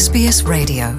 SBS Radio.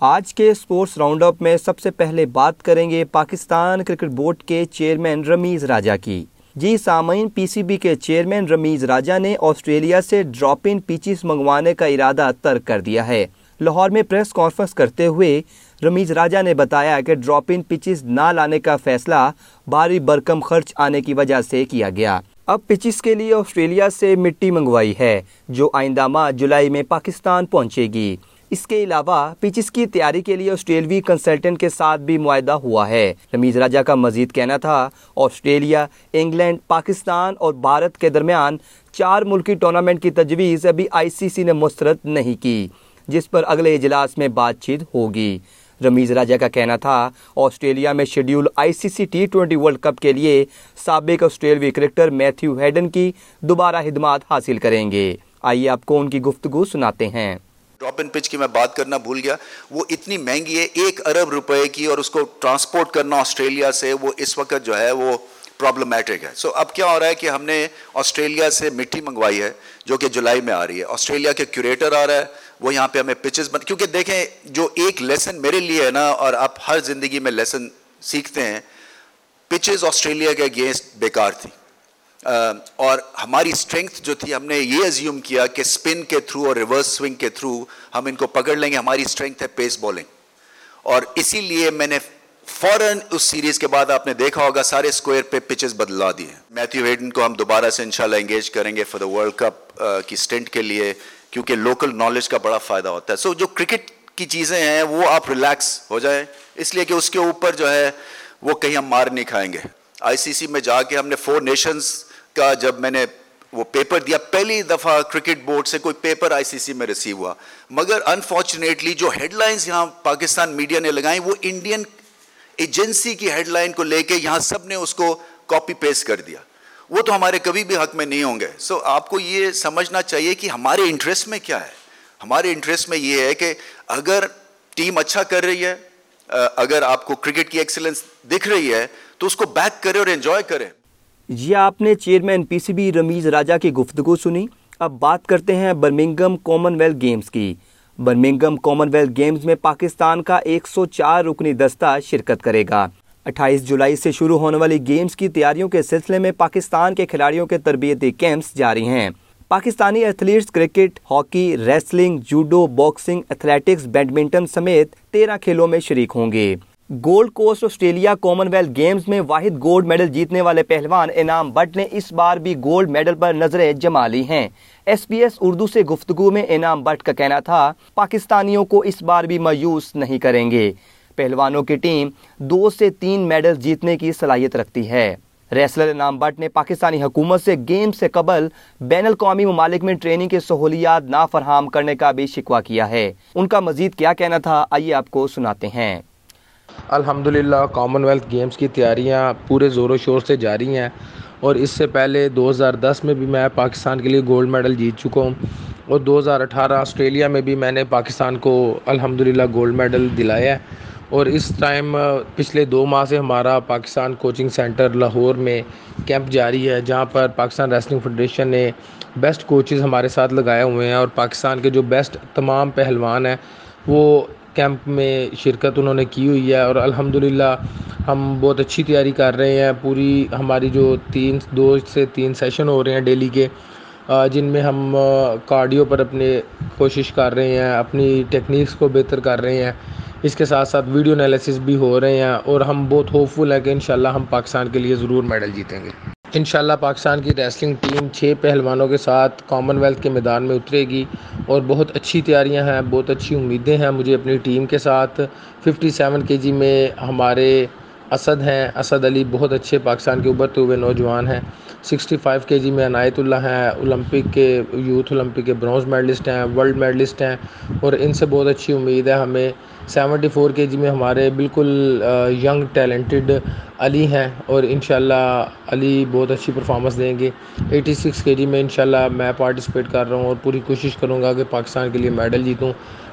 آج کے sports round up میں سب سے پہلے بات کریں گے پاکستان کرکٹ بورڈ کے چیئرمین رمیز راجہ کی۔ جی سامعین، پی سی بی کے چیئرمین رمیز راجہ نے آسٹریلیا سے ڈراپ ان پیچز منگوانے کا ارادہ ترک کر دیا ہے۔ لاہور میں پریس کانفرنس کرتے ہوئے رمیز راجہ نے بتایا کہ ڈراپ ان پیچز نہ لانے کا فیصلہ بھاری برکم خرچ آنے کی وجہ سے کیا گیا۔ اب پچز کے لیے آسٹریلیا سے مٹی منگوائی ہے، جو آئندہ ماہ جولائی میں پاکستان پہنچے گی۔ اس کے علاوہ پچز کی تیاری کے لیے آسٹریلوی کنسلٹنٹ کے ساتھ بھی معاہدہ ہوا ہے۔ رمیز راجہ کا مزید کہنا تھا، آسٹریلیا، انگلینڈ، پاکستان اور بھارت کے درمیان چار ملکی ٹورنامنٹ کی تجویز ابھی آئی سی سی نے مسترد نہیں کی، جس پر اگلے اجلاس میں بات چیت ہوگی۔ رمیز راجہ کا کہنا تھا آسٹریلیا میں schedule I C C T twenty World Cup کے لیے سابق آسٹریلوی کرکٹر میتھیو ہیڈن کی دوبارہ خدمات حاصل کریں گے۔ آئیے آپ کو ان کی گفتگو سناتے ہیں۔ ڈراپ ان پچ کی میں بات کرنا بھول گیا۔ وہ اتنی مہنگی ہے ایک ارب روپے کی اور اس کو ٹرانسپورٹ کرنا آسٹریلیا سے وہ اس وقت جو ہے وہ پرابلمٹک ہے۔ سو so, اب کیا ہو رہا ہے کہ ہم نے آسٹریلیا سے مٹی منگوائی ہے جو کہ جولائی میں آ رہی ہے۔ آسٹریلیا کے کیوریٹر آ رہا ہے۔ وہ یہاں پہ ہمیں پچز بن، کیونکہ دیکھیں جو ایک لیسن میرے لیے ہے نا، اور آپ ہر زندگی میں لیسن سیکھتے ہیں پچز آسٹریلیا کے اگینسٹ بیکار تھی۔ اور ہماری اسٹرینگتھ جو تھی، ہم نے یہ ازیوم کیا کہ اسپن کے تھرو اور ریورس سوئنگ کے تھرو ہم ان کو پکڑ لیں گے، ہماری اسٹرینگتھ ہے پیس بالنگ اور اسی لیے میں نے فوراً اس سیریز کے بعد آپ نے دیکھا ہوگا، سارے اسکوئر پہ پچز بدلا دیے۔ میتھیو ہیڈن کو ہم دوبارہ سے انشاءاللہ انگیج کریں گے فار دا ورلڈ کپ کی اسٹنٹ کے لیے۔ کیونکہ لوکل نالج کا بڑا فائدہ ہوتا ہے۔ سو جو کرکٹ کی چیزیں ہیں، وہ آپ ریلیکس ہو جائیں۔ اس لیے کہ اس کے اوپر جو ہے، وہ کہیں ہم مار نہیں کھائیں گے۔ آئی سی سی میں جا کے ہم نے فور نیشنز کا جب میں نے وہ پیپر دیا، پہلی دفعہ کرکٹ بورڈ سے کوئی پیپر آئی سی سی میں ریسیو ہوا۔ مگر انفارچونیٹلی جو ہیڈ لائنز یہاں پاکستان میڈیا نے لگائیں، وہ انڈین ایجنسی کی ہیڈ لائن کو لے کے یہاں سب نے اس کو کاپی پیسٹ کر دیا۔ وہ تو ہمارے کبھی بھی حق میں نہیں ہوں گے۔ سو so, آپ کو یہ سمجھنا چاہیے کہ ہمارے انٹرسٹ میں کیا ہے۔ ہمارے انٹرسٹ میں یہ ہے کہ اگر ٹیم اچھا کر رہی ہے اگر آپ کو کرکٹ کی ایکسلنس دکھ رہی ہے تو اس کو بیک کرے اور انجوائے کرے جی آپ نے chairman P C B Rameez Raja کی گفتگو سنی۔ اب بات کرتے ہیں برمنگم کامن ویلتھ گیمز کی۔ برمنگم کامن ویلتھ گیمز میں پاکستان کا ایک سو چار رکنی دستہ شرکت کرے گا۔ اٹھائیس جولائی سے شروع ہونے والی گیمز کی تیاریوں کے سلسلے میں پاکستان کے کھلاڑیوں کے تربیتی کیمپس جاری ہیں۔ Pakistani athletes cricket, hockey, wrestling, judo, boxing, athletics, badminton سمیت تیرہ کھیلوں میں شریک ہوں گے۔ Gold Coast Australia Commonwealth Games میں واحد گولڈ میڈل جیتنے والے پہلوان انعام بٹ نے اس بار بھی گولڈ میڈل پر نظریں جما لی ہیں۔ ایس پی ایس اردو سے گفتگو میں انعام بٹ کا کہنا تھا، پاکستانیوں کو اس بار بھی مایوس نہیں کریں گے۔ پہلوانوں کی ٹیم دو سے تین میڈل جیتنے کی صلاحیت رکھتی ہے۔ ریسلر انعام بٹ نے پاکستانی حکومت سے گیم سے قبل بین الاقوامی ممالک میں ٹریننگ کی سہولیات نہ فراہم کرنے کا بھی شکوہ کیا ہے۔ ان کا مزید کیا کہنا تھا، آئیے آپ کو سناتے ہیں۔ الحمدللہ کامن ویلتھ گیمز کی تیاریاں پورے زور و شور سے جاری ہیں اور اس سے پہلے دو ہزار دس میں بھی میں پاکستان کے لیے گولڈ میڈل جیت چکا ہوں اور دو ہزار اٹھارہ آسٹریلیا میں بھی میں نے پاکستان کو الحمدللہ گولڈ میڈل دلایا ہے۔ اور اس ٹائم پچھلے دو ماہ سے ہمارا پاکستان کوچنگ سینٹر لاہور میں کیمپ جاری ہے، جہاں پر پاکستان ریسلنگ فیڈریشن نے بیسٹ کوچز ہمارے ساتھ لگائے ہوئے ہیں اور پاکستان کے جو بیسٹ تمام پہلوان ہیں، وہ کیمپ میں شرکت انہوں نے کی ہوئی ہے اور الحمدللہ ہم بہت اچھی تیاری کر رہے ہیں۔ پوری ہماری جو تین، دو سے تین سیشن ہو رہے ہیں ڈیلی کے جن میں ہم کارڈیو پر اپنے کوشش کر رہے ہیں، اپنی ٹیکنیکس کو بہتر کر رہے ہیں۔ اس کے ساتھ ساتھ ویڈیو انالیسس بھی ہو رہے ہیں اور ہم بہت ہوپ فل ہیں کہ انشاءاللہ ہم پاکستان کے لیے ضرور میڈل جیتیں گے۔ انشاءاللہ پاکستان کی ریسلنگ ٹیم چھ پہلوانوں کے ساتھ کامن ویلتھ کے میدان میں اترے گی اور بہت اچھی تیاریاں ہیں، بہت اچھی امیدیں ہیں مجھے اپنی ٹیم کے ساتھ۔ ففٹی سیون کے جی میں ہمارے اسد ہیں۔ اسد علی بہت اچھے پاکستان کے ابھرتے ہوئے نوجوان ہیں۔ سکسٹی فائیو کے جی میں عنایت اللہ ہیں۔ اولمپک کے یوتھ، اولمپک کے برونز میڈلسٹ ہیں، ورلڈ میڈلسٹ ہیں۔ اور ان سے بہت اچھی امید ہے۔ ہمیں سیونٹی فور کے جی میں ہمارے بالکل ینگ، ٹیلنٹڈ علی ہیں۔ اور انشاءاللہ علی بہت اچھی پرفارمنس دیں گے۔ ایٹی سکس کے جی میں انشاءاللہ میں پارٹیسپیٹ کر رہا ہوں اور پوری کوشش کروں گا کہ پاکستان کے لیے میڈل جیتوں۔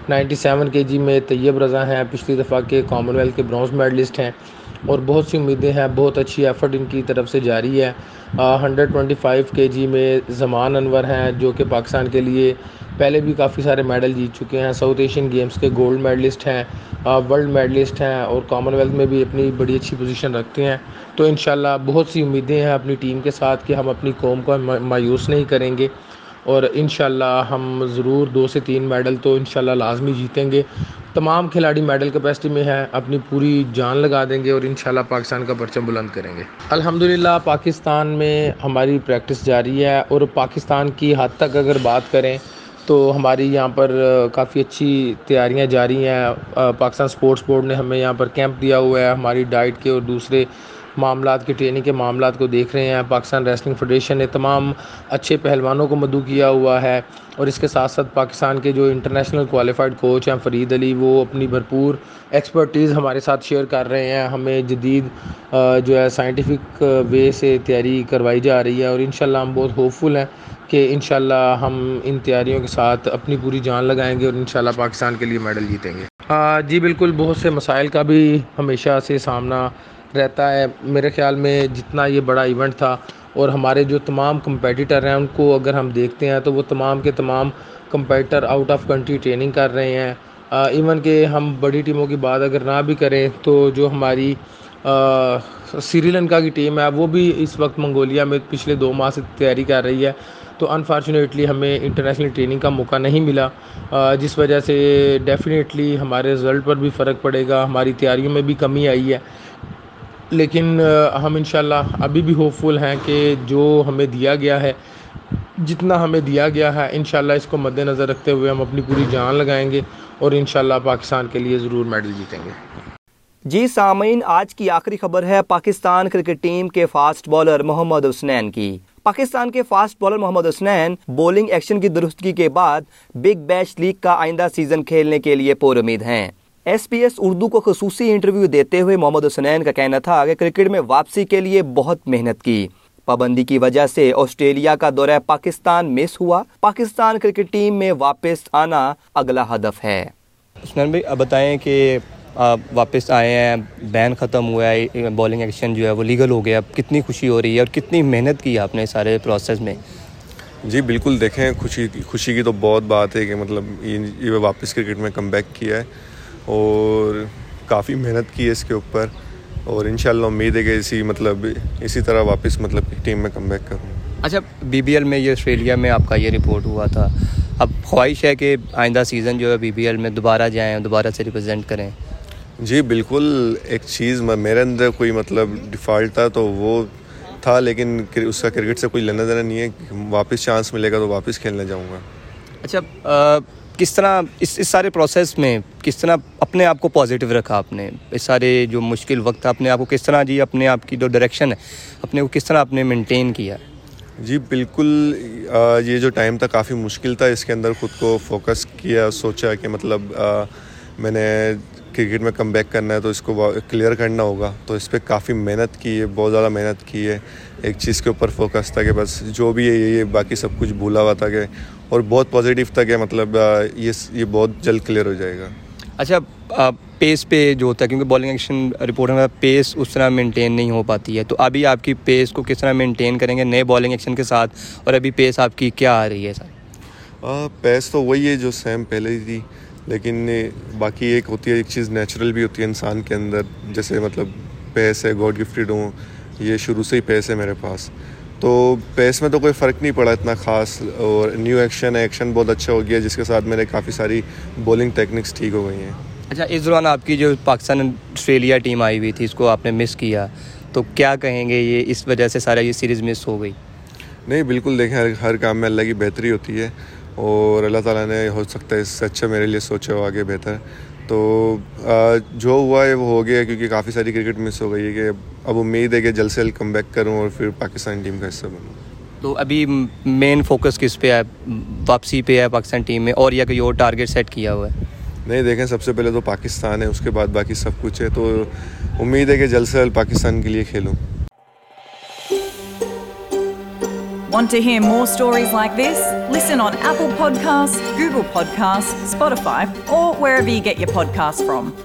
نائنٹی سیون کے جی میں طیب رضا ہیں۔ پچھلی دفعہ کے کامن ویلتھ کے برونز میڈلسٹ ہیں۔ اور بہت سی امیدیں ہیں، بہت اچھی ایفرٹ ان کی طرف سے جاری ہے۔ ہنڈریڈ ٹوئنٹی فائیو کے جی میں زمان انور ہیں، جو کہ پاکستان کے لیے پہلے بھی کافی سارے میڈل جیت چکے ہیں۔ ساؤتھ ایشین گیمز کے گولڈ میڈلسٹ ہیں ورلڈ میڈلسٹ ہیں اور کامن ویلتھ میں بھی اپنی بڑی اچھی پوزیشن رکھتے ہیں۔ تو انشاءاللہ بہت سی امیدیں ہیں اپنی ٹیم کے ساتھ کہ ہم اپنی قوم کو مایوس نہیں کریں گے۔ اور انشاءاللہ ہم ضرور دو سے تین میڈل تو انشاءاللہ لازمی جیتیں گے۔ تمام کھلاڑی میڈل کیپیسٹی میں ہیں، اپنی پوری جان لگا دیں گے اور انشاءاللہ پاکستان کا پرچم بلند کریں گے۔ الحمدللہ، پاکستان میں ہماری پریکٹس جاری ہے اور پاکستان کی حد تک اگر بات کریں تو ہماری یہاں پر کافی اچھی تیاریاں جاری ہیں۔ پاکستان سپورٹس بورڈ نے ہمیں یہاں پر کیمپ دیا ہوا ہے، ہماری ڈائٹ کے اور دوسرے معاملات کے ٹریننگ کے معاملات کو دیکھ رہے ہیں۔ پاکستان ریسلنگ فیڈریشن نے تمام اچھے پہلوانوں کو مدعو کیا ہوا ہے اور اس کے ساتھ ساتھ پاکستان کے جو انٹرنیشنل کوالیفائڈ کوچ ہیں، فرید علی، وہ اپنی بھرپور ایکسپرٹیز ہمارے ساتھ شیئر کر رہے ہیں۔ ہمیں جدید جو ہے سائنٹیفک وے سے تیاری کروائی جا رہی ہے اور انشاءاللہ ہم بہت ہوپ فل ہیں کہ انشاءاللہ ہم ان تیاریوں کے ساتھ اپنی پوری جان لگائیں گے اور انشاءاللہ پاکستان کے لیے میڈل جیتیں گے۔ جی بالکل، بہت سے مسائل کا بھی ہمیشہ سے سامنا رہتا ہے۔ میرے خیال میں جتنا یہ بڑا ایونٹ تھا اور ہمارے جو تمام کمپیٹیٹر ہیں، ان کو اگر ہم دیکھتے ہیں تو وہ تمام کے تمام competitor out of country training کر رہے ہیں۔ ایون کہ ہم بڑی ٹیموں کی بات اگر نہ بھی کریں تو جو ہماری سری لنکا کی ٹیم ہے، وہ بھی اس وقت منگولیا میں پچھلے دو ماہ سے تیاری کر رہی ہے۔ تو انفارچونیٹلی ہمیں انٹرنیشنل ٹریننگ کا موقع نہیں ملا۔ جس وجہ سے ڈیفینیٹلی ہمارے رزلٹ پر بھی فرق پڑے گا، ہماری تیاریوں میں بھی کمی آئی ہے۔ لیکن ہم انشاءاللہ ابھی بھی ہوپ فل ہیں کہ جو ہمیں دیا گیا ہے، جتنا ہمیں دیا گیا ہے، انشاءاللہ اس کو مد نظر رکھتے ہوئے ہم اپنی پوری جان لگائیں گے اور انشاءاللہ پاکستان کے لیے ضرور میڈل جیتیں گے۔ جی سامعین، آج کی آخری خبر ہے پاکستان کرکٹ ٹیم کے فاسٹ بالر محمد حسنین کی۔ پاکستان کے fast bowler Muhammad Hasnain bowling action کی درستگی کے بعد بگ بیش لیگ کا آئندہ سیزن کھیلنے کے لیے پر امید ہیں۔ ایس پی ایس اردو کو خصوصی انٹرویو دیتے ہوئے محمد حسنین کا کہنا تھا کہ کرکٹ میں واپسی کے لیے بہت محنت کی۔ پابندی کی وجہ سے آسٹریلیا کا دورہ پاکستان مس ہوا۔ پاکستان کرکٹ ٹیم میں واپس آنا اگلا ہدف ہے۔ حسنین بھائی بتائیں کہ آپ واپس آئے ہیں بین ختم ہوا ہے بالنگ ایکشن جو ہے وہ لیگل ہو گیا۔ اب کتنی خوشی ہو رہی ہے اور کتنی محنت کی آپ نے سارے پروسیس میں؟ جی بالکل دیکھیں خوشی خوشی کی تو بہت بات ہے کہ مطلب یہ واپس کرکٹ میں کم بیک کیا ہے۔ اور کافی محنت کی ہے اس کے اوپر اور انشاءاللہ امید ہے کہ اسی مطلب اسی طرح واپس مطلب ٹیم میں کم بیک کروں اچھا بی بی ایل میں یہ آسٹریلیا میں آپ کا یہ رپورٹ ہوا تھا۔ اب خواہش ہے کہ آئندہ سیزن جو ہے بی بی ایل میں دوبارہ جائیں دوبارہ سے ریپرزینٹ کریں۔ جی بالکل ایک چیز میرے اندر کوئی مطلب ڈیفالٹ تھا تو وہ تھا لیکن اس کا کرکٹ سے کوئی لینا دینا نہیں ہے۔ واپس چانس ملے گا تو واپس کھیلنے جاؤں گا۔ اچھا کس طرح اس اس سارے پروسیس میں کس طرح اپنے آپ کو پازیٹیو رکھا آپ نے؟ اس سارے جو مشکل وقت اپنے آپ کو کس طرح جی اپنے آپ کی جو ڈائریکشن ہے، اپنے کو کس طرح آپ نے مینٹین کیا؟ جی بالکل یہ جو ٹائم تھا کافی مشکل تھا، اس کے اندر خود کو فوکس کیا، سوچا کہ مطلب میں نے کرکٹ میں کم بیک کرنا ہے تو اس کو کلیئر کرنا ہوگا۔ تو اس پہ کافی محنت کی ہے بہت زیادہ محنت کی ہے۔ ایک چیز کے اوپر فوکس تھا کہ بس جو بھی ہے یہ باقی سب کچھ بھولا ہوا تھا کہ اور بہت پازیٹیو تھا کہ مطلب یہ یہ بہت جلد کلیئر ہو جائے گا۔ اچھا پیس پہ جو ہوتا ہے کیونکہ بالنگ ایکشن رپورٹ میں پیس اس طرح مینٹین نہیں ہو پاتی ہے۔ تو ابھی آپ کی پیس کو کس طرح مینٹین کریں گے نئے بالنگ ایکشن کے ساتھ؟ اور ابھی پیس آپ کی کیا آ رہی ہے سر؟ پیس تو وہی ہے جو سیم پہلے ہی تھی۔ لیکن باقی ایک ہوتی ہے ایک چیز نیچرل بھی ہوتی ہے انسان کے اندر جیسے مطلب پیس ہے گاڈ گفٹیڈ ہوں یہ شروع سے ہی پیس ہے میرے پاس۔ تو پیس میں تو کوئی فرق نہیں پڑا اتنا خاص اور نیو ایکشن ہے ایکشن بہت اچھا ہو گیا جس کے ساتھ میرے کافی ساری بولنگ ٹیکنکس ٹھیک ہو گئی ہیں۔ اچھا اس دوران آپ کی جو پاکستان آسٹریلیا ٹیم آئی ہوئی تھی اس کو آپ نے مس کیا۔ تو کیا کہیں گے یہ اس وجہ سے سارا یہ سیریز مس ہو گئی؟ نہیں بالکل دیکھیں ہر کام میں اللہ کی بہتری ہوتی ہے۔ اور اللہ تعالیٰ نے ہو سکتا ہے اس سے اچھا میرے لیے سوچا ہو آگے بہتر تو جو ہوا ہے وہ ہو گیا کیونکہ کافی ساری کرکٹ مس ہو گئی ہے کہ اب امید ہے کہ جلد سے جلد کم بیک کروں اور پھر پاکستان ٹیم کا حصہ بنوں۔ تو ابھی مین فوکس کس پہ ہے؟ واپسی پہ ہے پاکستان ٹیم میں اور یا کوئی اور ٹارگیٹ سیٹ کیا ہوا ہے؟ نہیں دیکھیں سب سے پہلے تو پاکستان ہے اس کے بعد باقی سب کچھ ہے۔ تو امید ہے کہ جلد سے جلد پاکستان کے لیے کھیلوں۔ Want to hear more stories like this? Listen on Apple Podcasts, Google Podcasts, Spotify, or wherever you get your podcasts from.